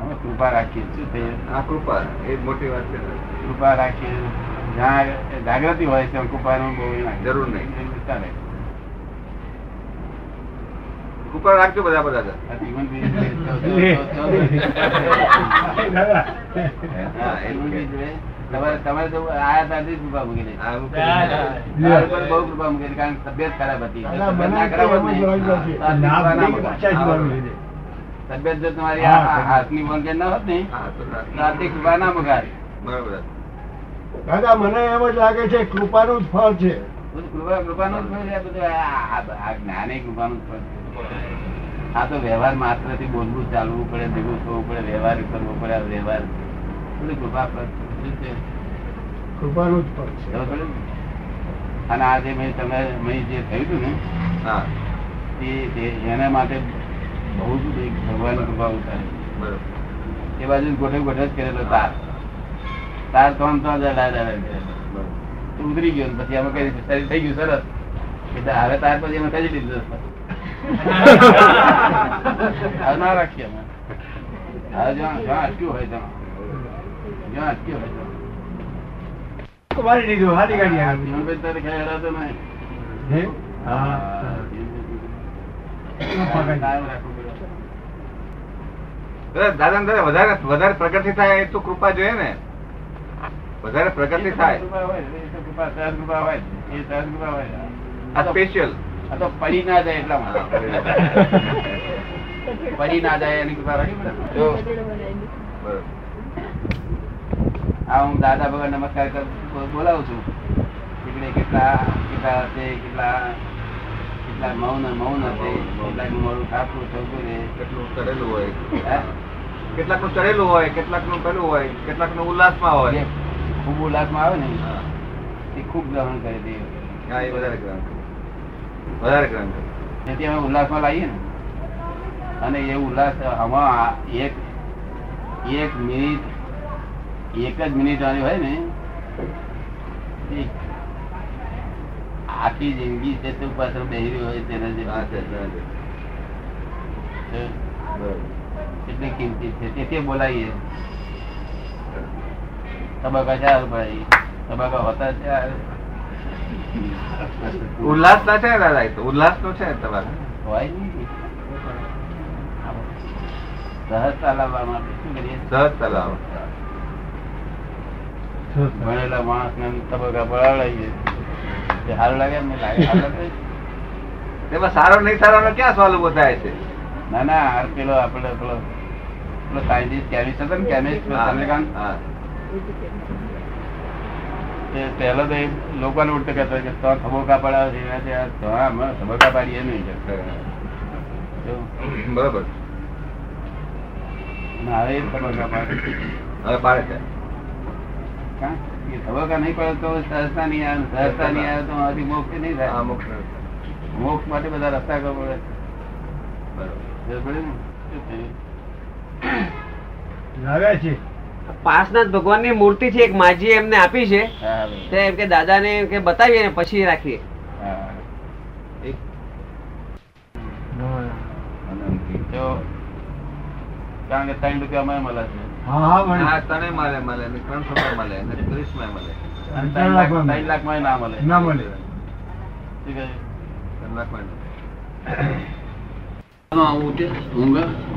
અમે કૃપા રાખીએ શું થઈએ આ કૃપા એ મોટી વાત છે. કૃપા રાખીએ જ્યાં જાગૃતિ હોય ત્યાં કૃપાનું બહુ જરૂર નહીં. કૃપા રાખજો બધા બધા તમારે તમારે તો આયા કૃપા મૂકી બહુ કૃપા મૂકી કારણ કે તબિયત ખરાબ હતી. તબિયત જ તમારી. હાથની વંગે ના હોત ને કૃપા ના મુકાત. બરાબર દાદા મને એમ જ લાગે છે કૃપાનું જ ફળ છે કૃપા કૃપાનું જ ફળ છે આ બધું. આ- આ- આ જ્ઞાન એ કૃપાનું ફળ છે. આ તો વ્યવહાર માત્રથી બોલવું ચાલવું પડે ભેગું થવું પડે વ્યવહાર કરવો પડે આ વ્યવહાર બધું કૃપા છે. કૃપાનું જ ફળ છે ખબર અને આજે મેં તમે મેં જે થયું હતું ને હા તે- તે એના માટે બહુ જ એક ભગવાન કૃપા ઉતારે એ બાજુ ગોઠે ગોઠે જ કરેલો તાર. તાર ત્રણ ત્રણ હજાર અડાડ કરેલો. ઉતરી ગયો પછી અમે કઈ શરીર થઈ ગયું સરસ. એટલે હવે તાર પછી અમે કરી લીધું હવે ના રાખીએ અમે. હવે જ્યાં જ્યાં અટક્યું હોય ત્યાં. જ્યાં અટક્યું હોય ત્યાં. મારી દીધું હાલી ગાડી આવી તારે ખ્યાલ હતો નહીં. હે? હા હા, જીવનભાઈ. કાયમ રાખવું પડે. દાદા દાદા દાદા વધારે વધારે પ્રગતિ થાય એ તો કૃપા જોઈએ ને. વધારે પ્રગતિ થાય. કૃપા હોય, એ તો કૃપા, સહજ કૃપા હોય. એ સહજ કૃપા હોય. આ સ્પેશિયલ આ તો પડી ના જાય એટલા માટે. પડી ના જાય એની કૃપા રાખી આ હું દાદા ભગવાન નમસ્કાર બોલાવું છું. કેટલા કેટલા કેટલા કેટલા મૌન મૌન હશે કેટલાક મોડું ખાતું થતું ને. કેટલું ચડેલું હોય. કેટલાકનું ચડેલું હોય કેટલાકનું પેલું હોય કેટલાકનું ઉલ્લાસમાં હોય. ખૂબ ઉલ્લાસમાં આવે ને એ ખૂબ ગ્રહણ કરે તે હા એ વધારે ગ્રહણ કરે. વધારે ગ્રહણ કરે. જેથી અમે ઉલ્લાસમાં લાવીએ ને. અને એ ઉલ્લાસ આમાં એક એક મિનિટ એક જ મિનિટ આવી હોય ને આખી જિંદગી છે તે પાછળ બેહી રહ્યો હોય તેને. એટલી કિંમતી છે? તેથી બોલાવીએ. તબક્કા ચાર ભાઈ. તબક્કા હોતા ચાર ઉલ્લાસ ના છે દાદા તો ઉલ્લાસ નો છે તમારે. હોય નહીં સહજતા લાવવા માટે શું કરીએ? સહજ ચલાવો. ભણેલા માણસ ને તબક્કા તે સારું લાગે એમ લાગે? તેમાં સારો નહીં સારો નો ક્યાં સવાલ ઊભો થાય છે? ના ના પેલો આપણે પેલો પેલો સાયન્ટિસ્ટ કેમિસ્ટ હતો ને કેમિસ્ટ હા, હા. પહેલો તો એ લોકોને ઉલટો કહેતો કે તો થબોકા પડાવે છે એનાથી આ તો થબોકા પાડીએ નહીં. બરાબર. હવે થબોકા પાડે હવે પાડે છે. કાં? એ નહીં પડે તો સહજતા નહીં આવે સહજતા નહીં આવે તો મારાથી મોક્ષ નહીં થાય. મોક્ષ મોક્ષ માટે બધા રસ્તા કરવા પડે. પાસનાથ ભગવાન ને? મૂર્તિ છે એક માજી એમને આપી છે. તે એમ કે દાદાને એમ કે બતાવીએ ને પછી રાખીએ. કારણ કે ત્રણ રૂપિયા મળે છે. હા હા મળે. તને મળે મળે ને ત્રણસો માં મળે ને ત્રીસમાં મળે. ત્રણ લાખ ત્રણ ના મળે. ના મળે. ત્રણ લાખમાં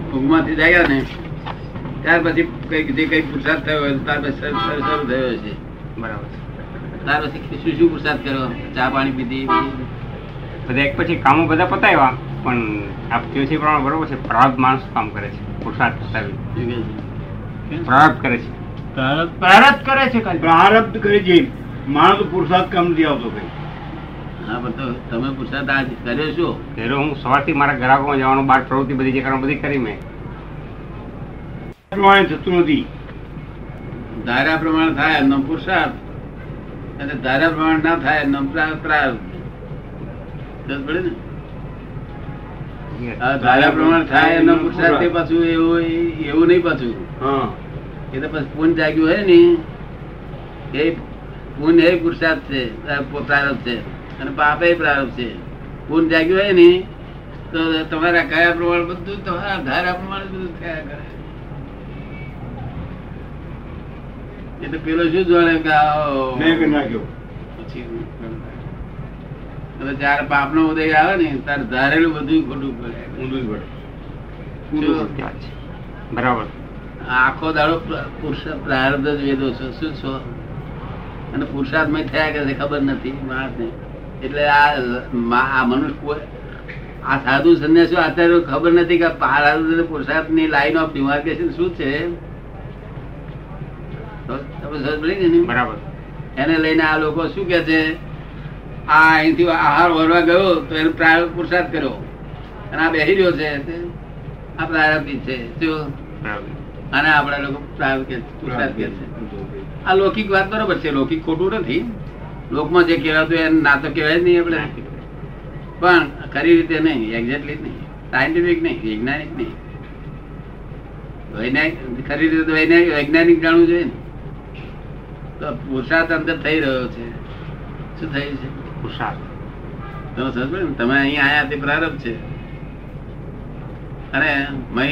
ઊંઘમાંથી જાગ્યા ને ત્યાર પછી કંઈક જે કઈ પુરસાદ થયો હોય ત્યાર પછી શરૂ થયો છે. બરાબર. ત્યાર પછી શું શું પુરસાદ કર્યો? ચા પાણી પીધી બધા? એક પછી કામો બધા પતાવ્યા પણ આપ છે પ્રમાણે બરોબર છે. પ્રારબ્ધ માણસ કામ કરે છે પુરસાદ પતાવી? પ્રારબ્ધ કરે છે. પ્રારબ્ધ કરે છે. પ્રારબ્ધ કરે છે માણસ પુરુષાર્થ કામ નથી આવતો કઈ હા તમે પુરસાદ આજ કર્યો છો? કર્યો હું સવારથી મારા ગ્રાહકોમાં જવાનું બાર પ્રવૃત્તિ બધી જે બધી કરી મેં. પ્રમાણે થતું નથી. ધારા પ્રમાણે થાય એમનો પુરુષાર્થ. અને ધારા પ્રમાણે ના થાય એમનો પ્રાર્થ પડે ને? ધારા પ્રમાણે થાય એમનો પુરુષાર્થ પાછું એવું એવું નહીં પાછું. એ તો પછી પૂન જાગ્યું હોય ને એ પૂન એ પુરુષાર્થ છે પ્રારંભ છે અને પાપ એ પ્રારબ્ધ છે. પૂન જાગ્યું હોય ને તો તમારા કયા પ્રમાણે બધું તમારા ધારા પ્રમાણે બધું થયા કરે. એ તો પેલો શું જોડે કે પછી હવે જયારે પાપનો ઉદય આવે ને ત્યારે ધારેલું બધું ખોટું પડે. ઊંધું પડે. બરાબર. આખો દાડો પુરુષ પ્રારબ્ધ જ વેદો છો. શું છો? અને પુરુષાર્થમય થયા કે છે ખબર નથી માણસને એટલે આ આ મનુષ્ય આ સાધુ સંન્યાસીઓ અત્યારે ખબર નથી કે સાધુ પુરુષાર્થની લાઈન ઓફ ડિમાર્કેશન શું છે? બરાબર. એને લઈને આ લોકો શું કે છે? આ અહીંથી આહાર વળવા ગયો તો એનો પ્રારબ્ધ પુરસાદ કર્યો. અને આ બેસી રહ્યો છે. આ પ્રારબ્ધી છે. અને આપણા લોકો પ્રારબ્ધ કે છે, પુરુષાર્થ કે છે. આ લૌકિક વાત બરોબર છે. લૌકિક ખોટું નથી. લોકમાં જે કહેવાતું એને ના તો કહેવાય જ નહીં આપણે. પણ ખરી રીતે નહીં. એક્ઝેક્ટલી નહીં. સાયન્ટિફિક નહીં. વૈજ્ઞાનિક નહીં. વૈજ્ઞાનિક ખરી રીતે વૈજ્ઞાનિક વૈજ્ઞાનિક જાણવું જોઈએ ને. તો પુરુષાર્થ અંદર થઈ રહ્યો છે. શું થયું છે? પુરુષાર્થ તમે સમજ ને? તમે અહીં આયા તે પ્રારંભ છે. અને મય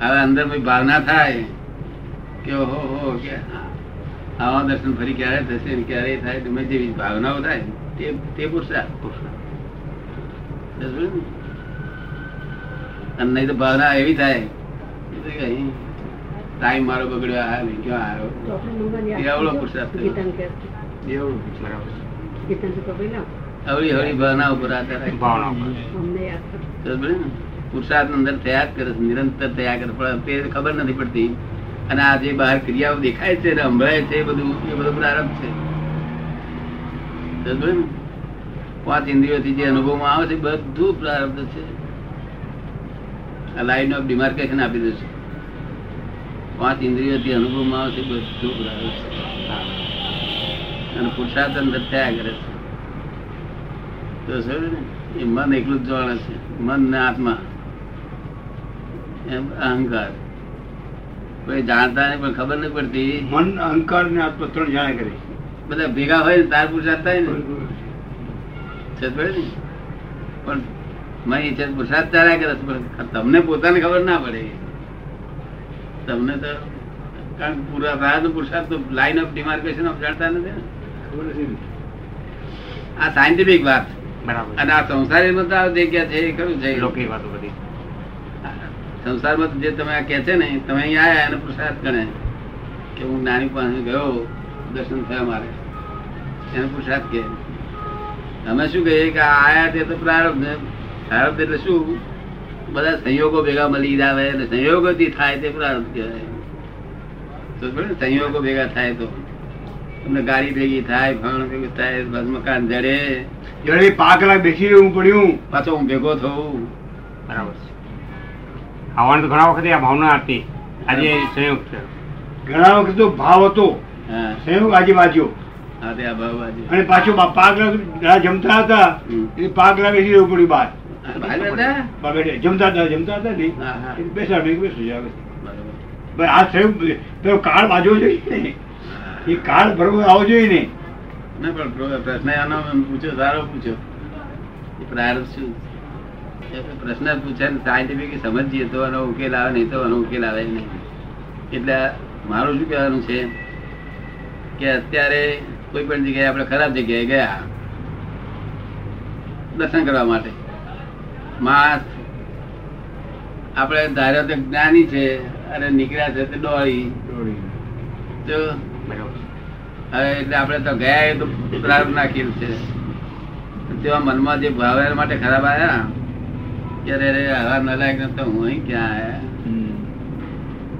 હવે અંદર ભાવના થાય કે ઓહો હો કે આવા દર્શન ફરી ક્યારે થશે ને ક્યારે થાય તમે જેવી ભાવનાઓ થાય તે તે પુરસાદ? અને નહીં તો ભાવના એવી થાય ટાઈમ મારો બગડ્યો આ નહીં ક્યાં આવ્યો? એવડો પુરસાદ. એવડો બરાબર અવળી હવળી ભાવના ઉપર? પુરુષાર્થ અંદર થયા કરે છે નિરંતર થયા કરે પણ તે ખબર નથી પડતી. અને આ જે બહાર ક્રિયાઓ દેખાય છે સંભળાય છે એ બધું એ બધું પ્રારંભ છે? પાંચ ઇન્દ્રિયોથી જે અનુભવમાં આવે છે બધું પ્રારબ્ધ છે. આ લાઈન ઓફ ડિમાર્કેશન આપી દઉં છું. પાંચ ઇન્દ્રિયોથી અનુભવમાં આવે છે બધું પ્રારબ્ધ છે. અને પુરુષાર્થન થયા કરે છે. તો એ મન એકલું જ જોવાનું છે. મન ને આત્મા. એમ અહંકાર. કોઈ જાણતા નહીં પણ ખબર નહીં પડતી. મન અહંકાર ને આત્મા ત્રણ જાણે કરે બધા ભેગા હોય ને તાર પુરુષાર્થ થાય ને. પણ મારી છે પુરુષાર્થ ચાલ્યા કરે પણ તમને પોતાને ખબર ના પડે. તમને તો કારણ પૂરા પ્રારબ્ધ પુરુષાર્થ તો લાઈન ઓફ ડિમાર્કેશન ઓફ જાણતા નથી ને? આ સાયન્ટિફિક વાત. બરાબર. અને આ સંસારી માં તો આ જે કે છે એ ખરું છે? વાતો બધી. સંસારમાં જે તમે આ કે છે ને તમે અહીંયા આવ્યા એને પુરુષાર્થ ગણે. કે હું નાની પાસે ગયો દર્શન થયા મારે. એને પુરુષાર્થ કે. અમે શું કહીએ કે આયા તે તો પ્રારબ્ધ. પ્રારબ્ધ એટલે શું? બધા સંયોગો ભેગા મળી આવે અને સંયોગોથી થાય તે પ્રારબ્ધ કહેવાય. તો સંયોગો ભેગા થાય તો. તમને ગાડી ભેગી થાય ફળ ભેગું થાય બસ મકાન જડે. જડે પાંચ કલાક બેસી રહેવું પડ્યું. પાછો હું ભેગો થવું બરાબર આવવાનું તો ઘણા વખતે આ ભાવના હતી. આજે સંયોગ છે ઘણા વખત તો ભાવ હતો. સંયોગ આજે વાંચ્યો હા તે આ ભાવબાજી. અને પાછો પાંચ જમતા હતા. એ કલાક બેસી રહેવું પડ્યું બહાર? જમતા હતા જમતા હતા ને. બેસા બેસું જાવ બરાબર. ભાઈ આ સંયોગ પેલો કાળ બાજુ હા. એ કાર્ડ ભરવો આવવો જોઈએ ને. ના પણ પ્રશ્ન આનો પૂછ્યો સારો પૂછ્યો. એ પ્રારંભ શું? પ્રશ્ન પૂછે સાયન્ટિફિક સમજીએ તો આનો ઉકેલ આવે નહીં તો આનો ઉકેલ આવે નહીં. એટલે મારું શું કહેવાનું છે કે અત્યારે કોઈ પણ જગ્યાએ આપણે ખરાબ જગ્યાએ ગયા દર્શન કરવા માટે માસ આપણે ધાર્યો તો જ્ઞાની છે અને નીકળ્યા છે તે ડોળી તો એટલે આપણે તો ગયા એ તો પ્રારંભ નાખેલ છે. તેવા મનમાં જે ભાવ એના માટે ખરાબ આવ્યા ત્યારે અરે અરે આવા નલાયક તો હું અહીં ક્યાં આયા?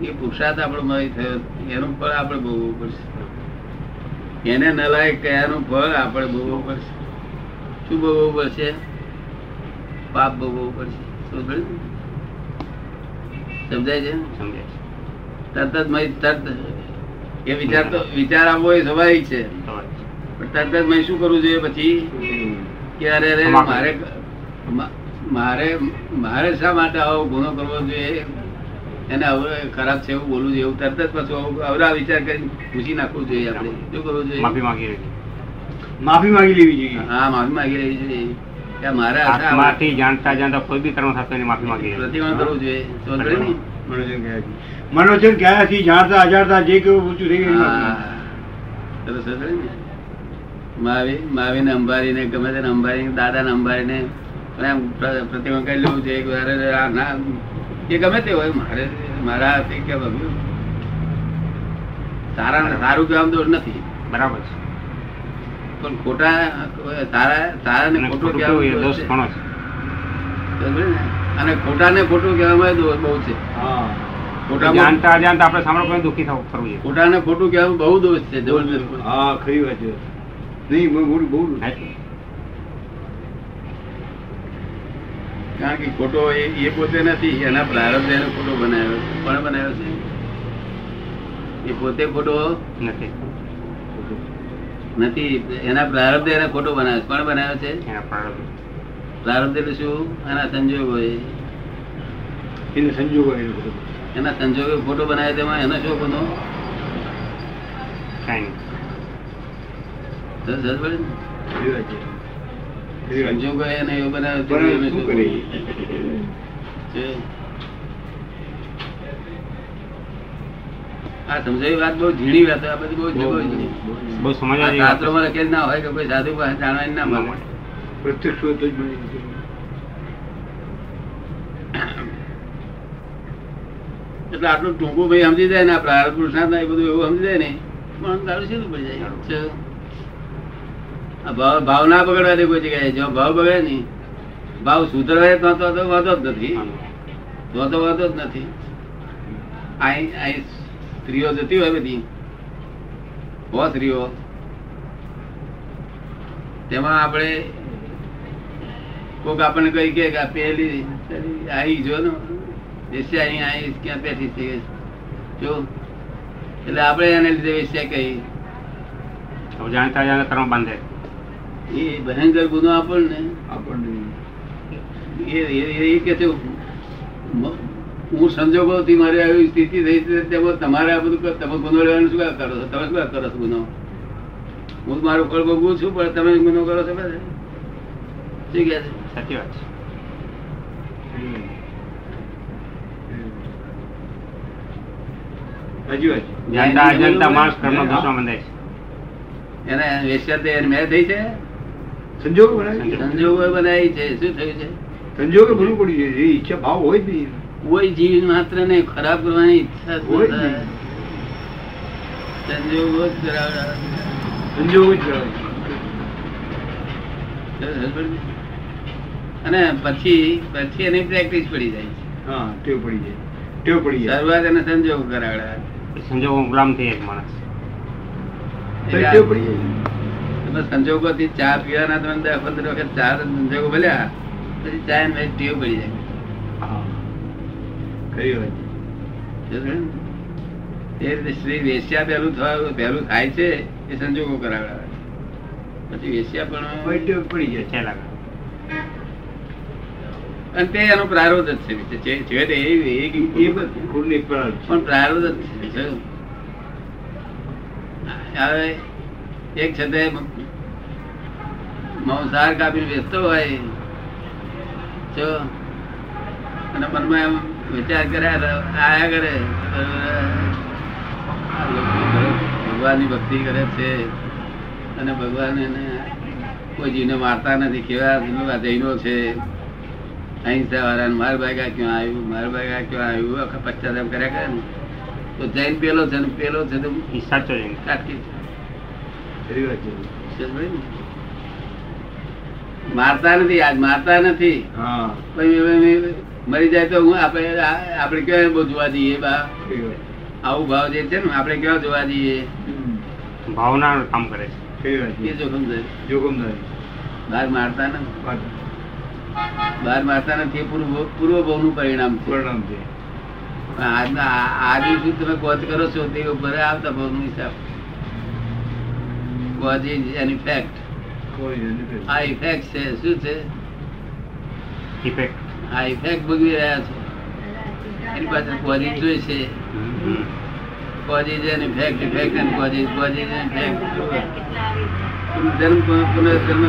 એ પુરુષાર્થ આપણો મળી થયો. એનું ફળ આપણે ભોગવવું પડશે. એને નલાયક કયાનું ફળ આપણે ભોગવવું પડશે. શું ભોગવવું પડશે? પાપ ભોગવવું પડશે. શું ને? સમજાય છે? સમજાય તરત જ મય તરત એ વિચાર તો વિચાર આવવો એ સ્વાભાવિક છે. પણ તરત જ મેં શું કરવું જોઈએ પછી? કે અરે અરે મારે મારે મારે શા માટે આવો ગુનો કરવો જોઈએ? એને હવે ખરાબ છે એવું બોલવું જોઈએ. એવું તરત જ પાછું અવરા વિચાર કરીને પૂછી નાખવું જોઈએ આપણે. શું કરવું જોઈએ? માફી માંગી માફી માંગી લેવી જોઈએ. હા માફી માંગી લેવી જોઈએ. કે મારે જાણતા જાણતા કોઈ બી કારણ થતો એની માફી માંગી પ્રતિક્રમણ કરવું જોઈએ? મનોજન ગયા છે. મનોજન ગયા જાણતા અજાણતા જે કેવું ઊંચું થઈ ગયું માવી સરસ સરસ ને? મહાવીર મહાવીરને અંબારીને ગમે તેને અંબારી દાદાને અંબારીને અને આમ પ્ર- પ્રતિક્રમણ કરી લેવું છે એક વાર ના એ ગમે તે હોય મારે મારા હાથે કે ભગ્યું સારા સારું કહેવામાં દોષ નથી બરાબર છે પણ ખોટા સારા સારા ને ખોટું કહેવામાં દોષ. ઘણો છે ને? અને ખોટા ને ખોટું કહેવામાં બહુ છે. હા. જાણતા આપણે સાંભળો કોઈ દુઃખી થવું કરવું જોઈએ. ખોટા ને ખોટું કહેવામાં બહુ દોષ છે હા ખરી વાત છે. નહીં બહુ બહુ બહુ હે છે? કારણ કે ખોટો એ પોતે નથી એના પ્રારબ્ધ એને ખોટો બનાવ્યો. કોણે બનાવ્યો છે? એ પોતે ખોટો નથી. નથી એના પ્રારબ્ધ એને ખોટો બનાવ્યો પણ બનાવ્યો છે? એના પ્રારબ્ધ. પ્રારબ્ધ એટલે શું એના સંજોગો. એને સંજોગો એના સંજોગો ફોટો બનાવ્યો તેમાં એનો શું ગુનો કાંઈ નહીં. સમજ- સમજ પડી ને? ખરી વાત છે ખરી વાત છે. સંજોગો એને એવો બનાવ્યો. આ સમજાવી વાત બહુ ઝીણી વાત આ બધી બહુ બહુ- છે. શાસ્ત્રોમાં લખેલ ના હોય કે કોઈ સાધુ પાસે જાણવાની ના મળે પ્રત્યક્ષ હોય તો જ મને એટલે આટલું ટૂંકું ભાઈ સમજી જાય ને આ પ્રારબ્ધ પુરુષાર્થ એ બધું એવું સમજી જાય ને પણ તારું સીધું પડી જાય? ભાવ ભાવ ના બગડવા દે કોઈ જગ્યાએ જો ભાવ બગડે નહીં ભાવ સુધરવા તો તો તો વાંધો જ નથી. તો તો વાંધો જ નથી. અહીં અહીં સ્ત્રીઓ જતી હોય બધી. હો સ્ત્રીઓ. તેમાં આપણે કોક આપણને કઈ કે પેલી આવી જો ને વેશ્યા અહીં આવી ક્યાં બેઠી છે? જો એટલે આપણે એને લીધે વેશ્યા કહી. જાણતા કર્મ બાંધે એ ભયંકર ગુનો આપણને. આપણને. એ કે છે હું હું સંજોગોથી મારે આવી સ્થિતિ થઈ છે તેમાં તમારે આ બધું તમે ગુનો લેવાનું શું કામ કરો છો? તમે શું કામ કરો છો ગુનો? હું મારું કળ ભોગવું છું પણ તમે ગુનો કરો છો બધા. શું કહે છે? સાચી વાત છે કોઈ જીવ માત્ર ને ખરાબ કરવાની ઈચ્છા સંજોગો જ કરાવડા સંજોગો જ અને પછી પછી એની પ્રેક્ટિસ પડી જાય. છે હા ટેવ પડી જાય. ટેવ પડી જાય. શરૂઆત એને સંજોગ કરાવડા. સંજોગો ગુલામ થઈ એક માણસ. ટેવ પડી જાય. તમે સંજોગોથી ચા પીવાના તમે દસ પંદર વખત ચા સંજોગો ભલ્યા પછી ચા ને ટેવ પડી જાય. હા. ખરી વાત. એ રીતે શ્રી વેશ્યા પહેલું થયું પહેલું થાય છે એ સંજોગો કરાવડા પછી વેશ્યા પણ ટેવ પડી જાય. છે લાગે અને તે એનો પ્રારોધ જ છે છે છે તે એ. પણ પ્રારોધ જ છે હવે એક છે તે મંસાર કાપીને વેચતો હોય જો. અને મનમાં એમ વિચાર કર્યા આયા કરે ભગવાનની ભક્તિ કરે છે. અને ભગવાન એને કોઈ જીવને મારતા નથી. કેવા જૈનો છે. અહિંસા વાળા માર ભાગા ક્યાં આવ્યું? માર ભાગા ક્યાં આવ્યું? આખા પશ્ચાતાપ કર્યા કરે ને. તો જૈન પેલો છે ને પેલો છે તો સાચો? મારતા નથી આજ મારતા નથી. મરી જાય તો હું આપણે આપણે ક્યાં બહુ જોવા જઈએ બા? આવું ભાવ જે છે ને આપણે ક્યાં જોવા જઈએ. ભાવના કામ કરે છે. જોખમ છે જોખમદારી બહાર મારતા નથી. બહાર મારતા નથી એ પૂર્વ ભાવનું પરિણામ પરિણામ છે. આજના આ- આજે શું તમે કોચ કરો છો તે ઉપર આવતા ભાવનું હિસાબ. Cause is an effect. આ ઇફેક્ટ છે. શું છે? ઇફેક્ટ. આ ઇફેક્ટ ભોગવી રહ્યા છે. એની પાછળ કોઝિસ જોઈ છે? Causes and effect effect and causes causes and effect. જન્મ પુનર્જન્મ.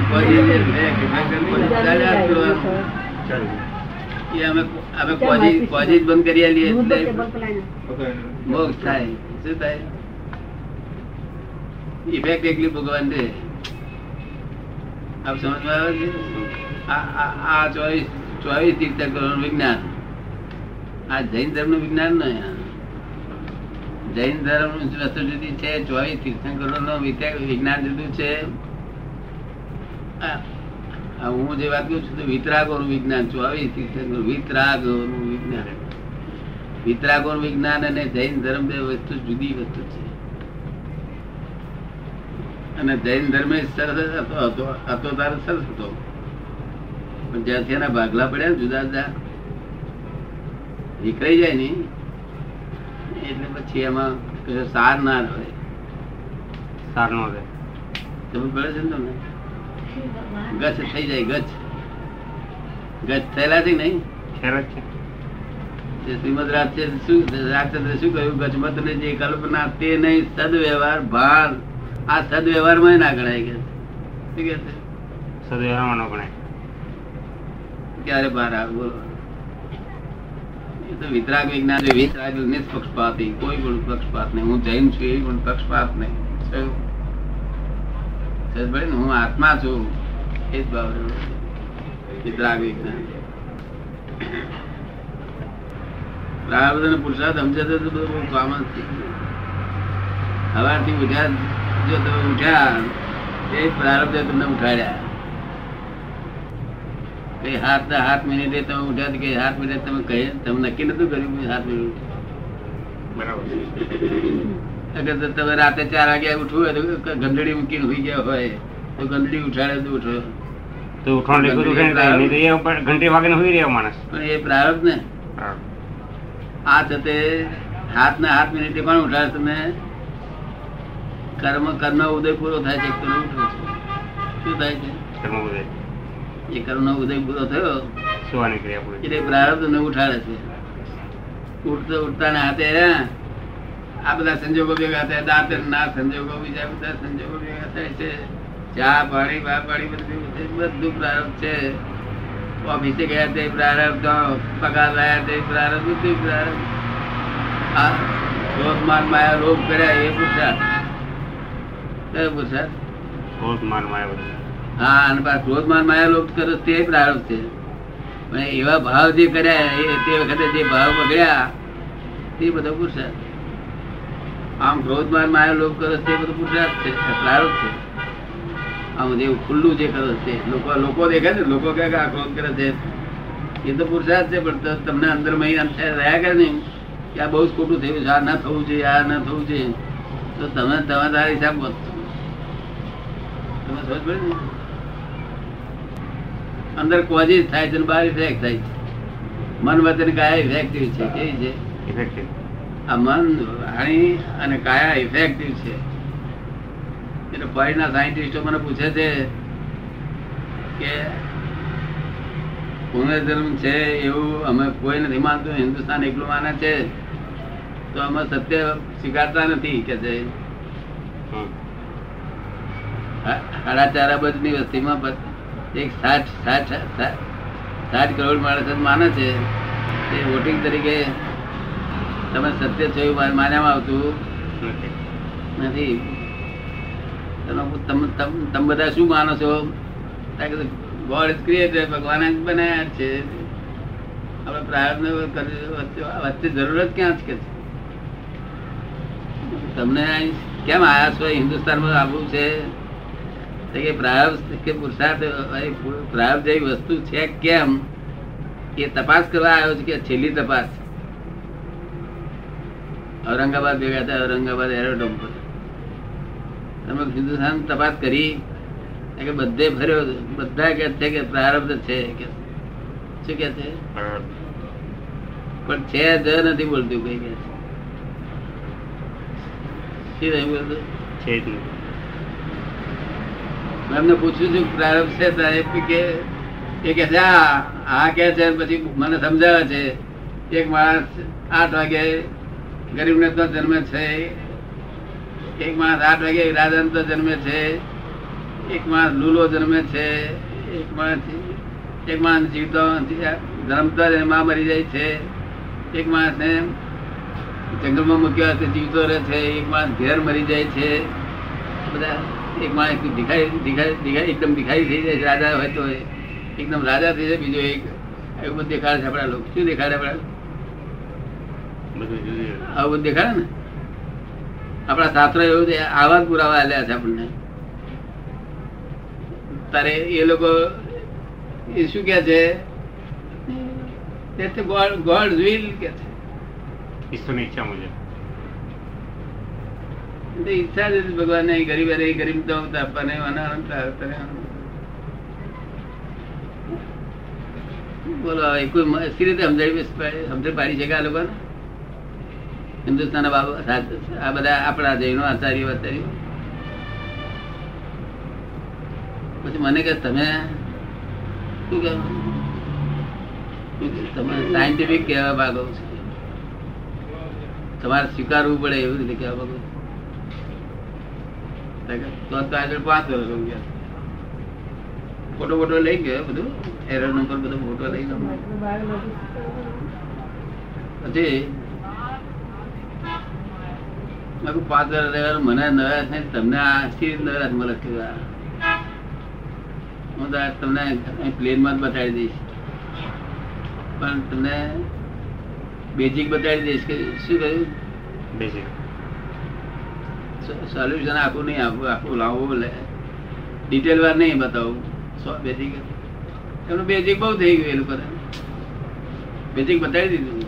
એ અમે અમે કોજી કોજી બંધ કરી આલીએ એટલે મોક્ષ થાય. શું થાય? ઇફેક્ટ એકલી ભગવાન દે. આપ સમજમાં આવે છે? આ ચોવીસ ચોવીસ તીર્થંકરોનું વિજ્ઞાન. આ જૈન ધર્મનું વિજ્ઞાન નહીં જૈન ધર્મ વસ્તુ જુદી છે ચોવીસ તીર્થંકરો નો વિજ્ઞાન જુદું છે. હું. જે વાત કરું છું વિતરાગો નું વિજ્ઞાન ચોવીસ તીર્થંકર વિતરાગો નું વિજ્ઞાન. વિતરાગો નું વિજ્ઞાન અને જૈન ધર્મ બે વસ્તુ જુદી વસ્તુ છે. અને જૈન ધર્મ એ સરસ હતો હતો તારો સરસ હતો. પણ જ્યાંથી એના ભાગલા પડ્યા જુદા જુદા નીકળી જાય ને એટલે પછી એમાં કશો સાર ના રહે. સારનો રહે. તમે પડે છે ને તમને? ગચ્છ થઈ જાય ગચ્છ. ગચ્છ થયેલા છે નહીં? શ્રીમદ રાજચંદ્ર શું કહ્યું? ગચમત ને જે કલ્પના તે નહીં સદવ્યવહાર ભાન. આ સદવ્યવહારમાં ના ગણાય કે. સદવ્યવહારમાં ન ગણાય. ક્યારે બહાર આવે? બોલો. તો વિતરાગ વિજ્ઞાન. વિતરાગ નિષ્પક્ષપાતી કોઈ પણ પક્ષપાત નહીં. હું જૈન છું, એ પણ પક્ષપાત નહીં? હું આત્મા છું. એ જ ભાવ વિતરાગ વિજ્ઞાન. પ્રારબ્ધ અને પુરુષાર્થ સમજે તો બધું બહુ થઈ ગયું. સવારથી ઉઠ્યા, જો તમે ઉઠ્યા, એ પ્રારબ્ધે તમને ઉઠાડ્યા. કઈ હાથ હાથ મિનિટે તમે ઉઠ્યા કે હાથ મિનિટે તમે કહે તમે નક્કી નતું કર્યું હાથ મિનિટ બરાબર. અગર તમે રાતે ચાર વાગે ઉઠવું હોય તો ગંદડી મૂકીને હોઈ ગયા હોય તો ગંદડી ઉઠાડે તો ઉઠો. તો તો ઘંટી વાગે હોઈ રહ્યો માણસ. પણ એ પ્રારબ્ધ ને. આ છતે હાથ ને હાથ મિનિટે પણ ઉઠાડે તમે કર્મ કર્મ ઉદય પૂરો થાય છે તમે ઉઠો. શું થાય છે? કર્મ ઉદય. એ કર્મ ઉદય પૂરો થયો. સુવાની ક્રિયા પૂરી એટલે પ્રારબ્ધ ને ઉઠાડે છે. ઉઠતા ઉઠતા ને હાથે આ બધા સંજોગો ભેગા થાય દાંત ના સંજોગો બીજા બધા સંજોગો ભેગા થાય છે. ચા પાણી બા પાણી બધું બધું પ્રારબ્ધ છે. ઓફિસે ગયા તે પ્રારબ્ધ તો પગાર લાયા તે પ્રારબ્ધ બધું પ્રારબ્ધ. આ ક્રોધ માન માયા રોગ કર્યા એ કયો પુરુષાર્થ ક્રોધ માન માયા હા, અને પાછા ક્રોધ માન માયા લોક કરો તે. પ્રારંભ છે એવા ભાવ જે કર્યા તે વખતે જે ભાવ બગડ્યા તે બધો પુરુષાર્થ. આમ ક્રોધ માન માયા લોક કરો તે બધો પુરુષાર્થ છે પ્રારંભ છે. આમ જે ખુલ્લું જે કરો છે, લોકો લોકો દેખે છે, લોકો કહે કે આ ક્રોધ કરે છે. એ તો પુરુષાર્થ છે, પણ તમને અંદર રહ્યા કરે ને કે આ બહુ જ ખોટું થયું છે, આ ના થવું જોઈએ, આ ના થવું જોઈએ. તો તમે તમે તારા હિસાબ તમે સમજ પડે ને? અંદર કોઝિસ થાય છે બહાર ઇફેક્ટ થાય છે. મન વચન કાયા ઇફેક્ટિવ છે કેવી છે? ઇફેક્ટિવ આ મન વાણી અને કાયા ઇફેક્ટિવ છે. એટલે ફોરીના સાયન્ટિસ્ટો મને પૂછે છે કે પુનર્જન્મ છે એવું અમે કોઈ નથી માનતું હિન્દુસ્તાન એકલું માને છે? તો અમે સત્ય સ્વીકારતા નથી કે છે. સાડા ચાર અબજની વસ્તીમાં એક સાઠ સાઠ સાઠ કરોડ માણસ માને છે. તે વોટિંગ તરીકે તમે સત્ય છે એવું માન્યામાં આવતું નથી. તમે બધા શું માનો છો? ગોડ ઇઝ ક્રિએટર ભગવાન જ છે. આપણે પ્રાર્થના વચ્ચે જરૂરત ક્યાં છે? તમને કેમ આયા છો? હિન્દુસ્તાનમાં આવવું છે? કે પ્રારબ્ધ કે પુરુષાર્થ અહીં જેવી વસ્તુ છે કેમ? એ તપાસ કરવા આવ્યો છે કે છેલ્લી તપાસ ઔરંગાબાદ ભેગા હતા ઔરંગાબાદ એરોડ્રોમ પર. તમે હિન્દુસ્તાન તપાસ કરી. કે બધે ફર્યો બધા કે છે કે પ્રારબ્ધ છે. કે શું કે છે? પણ છે જ નથી બોલતું કઈ કે. છે. શું બોલતું? છે જ. એમને પૂછ્યું છું, પ્રારંભ છે ત્યારે કે, એ કે છે, આ કે છે? પછી મને સમજાવે છે, એક માણસ આઠ વાગે ગરીબ ને તો જન્મે છે, એક માણસ આઠ વાગે રાજા તો જન્મે છે, એક માણસ લૂલો જન્મે છે, એક માણસ એક માણસ જીવતો જન્મતા એમાં મરી જાય છે, એક માણસને જંગલમાં મૂક્યો હશે, જીવતો રહે છે, એક માણસ ઘેર મરી જાય છે. બધા એક માણસ દિખાઈ દિખાઈ દિખાઈ એકદમ દિખાઈ થઈ જાય રાજા હોય તો એકદમ રાજા થઈ જાય બીજો એક. એવું બધું દેખાડે છે આપણા લોકો. શું દેખાડે આપણા આવું બધું દેખાડે ને? આપણા શાસ્ત્ર એવું આવા જ પુરાવા આલ્યા છે આપણને. તારે એ લોકો એ શું કે છે? ગોડ ગોડ વિલ કે છે. ઈશ્વરની ઈચ્છા મુજબ. ઈચ્છા જ ભગવાન ગરીબ અરે ગરીબ તો અનાનંત બોલો કોઈ સી રીતે સમજાવી સમજણ પાડી છે કે આ લોકોને? હિન્દુસ્તાન બાબા આ બધા આપણા જૈનો આચાર્ય આચાર્ય પછી મને કે તમે શું કે તમે સાયન્ટિફિક કહેવા માંગો છો. તમારે સ્વીકારવું પડે એવું રીતે કહેવા માંગો છો. તો તો આગળ પાંચ વર્ષ થઈ ગયા ફોટો ફોટો લઈ ગયો બધું એરર નંબર બધો ફોટો લઈ ગયો પછી પાંચ હજાર મને નવરાશ નહીં તમને આ સી નવરાશ મળે હું તમને પ્લેનમાં જ બતાવી દઈશ પણ તમને બેઝિક બતાવી દઈશ કે શું કહ્યું બેઝિક સોલ્યુશન આખું નહીં આપું લાવવું લે ડિટેલ વાર નહીં બતાવું. બેઝિક એમનું બેઝિક બહુ થઈ ગયું એ લોકો બેઝિક બતાવી દીધું.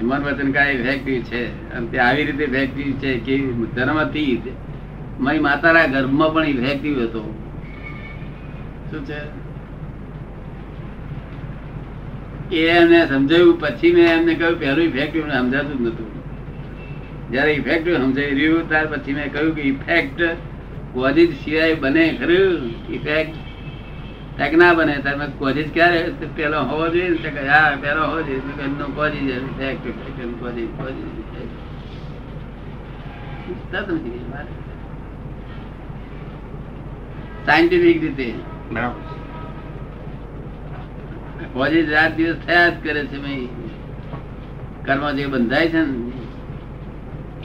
હિમન વચન કાંઈ ફેક્ટરી છે. અને તે આવી રીતે ફેક્ટરી છે કે ધર્મથી મારી માતાના ગર્ભમાં પણ ઇફેક્ટિવ હતો. શું છે? એ એમને સમજાવ્યું. પછી મેં એમને કહ્યું, પહેલું ઇફેક્ટિવ સમજાતું જ નતું જયારે ઇફેક્ટિવ સમજાવી રહ્યું ત્યાર પછી મેં કહ્યું કે ઇફેક્ટ કોઝિજ સિવાય બને ખરું. ઇફેક્ટ તક ના બને. ત્યારે મેં કોઝિજ ક્યારે? તો પેલો હોવો જોઈએ ને? તો કે હા પેલો હોવો જોઈએ. મેં કહ્યું, એમનો કોઝિજ ઇફેક્ટ ઇફેક્ટ એમ કોઝિજ કોઝિજ ઇફેક્ટ તરત સમજી ગઈ વાત. સાયન્ટિફિક રીતે. બરાબર. કોઝિજ રાત દિવસ થયા જ કરે છે ભાઈ. કર્મ જે બંધાય છે ને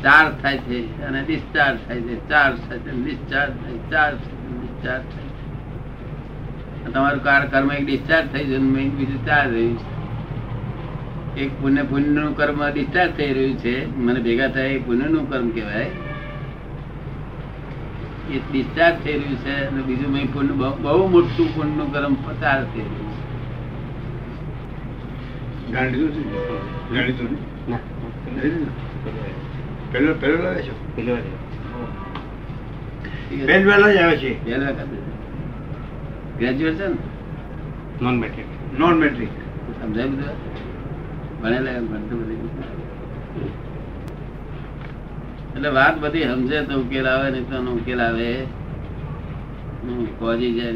ચાર્જ થાય છે અને ડિસ્ચાર્જ થાય છે ચાર્જ થાય છે ડિસ્ચાર્જ થાય ચાર્જ ડિસ્ચાર્જ થાય છે તમારું કાર કર્મ એક ડિસ્ચાર્જ થઈ ગયું મેં બીજું ચાર્જ રહ્યું છે. એક પુણ્ય પુણ્યનું કર્મ ડિસ્ચાર્જ થઈ રહ્યું છે મને ભેગા થાય એ પુણ્યનું કર્મ કહેવાય. એ ડિસ્ચાર્જ થઈ રહ્યું છે અને બીજું મેં પુણ્ય બહુ બહુ મોટું પુણ્યનું કર્મ ચાર્જ થઈ રહ્યું છે. ગાંડી? ગાંડી પહેલો પહેલો લાવે છે? પેલી વાર બેન જ આવે છે. પહેલી વખત છે ને? નોન મેટ્રિક નોન મેટ્રિક સમજાય બધું? ભણેલા એમ ભણતું બધું એટલે વાત બધી સમજે તો ઉકેલ આવે નહીં તો ઉકેલ આવે. કોજી જાય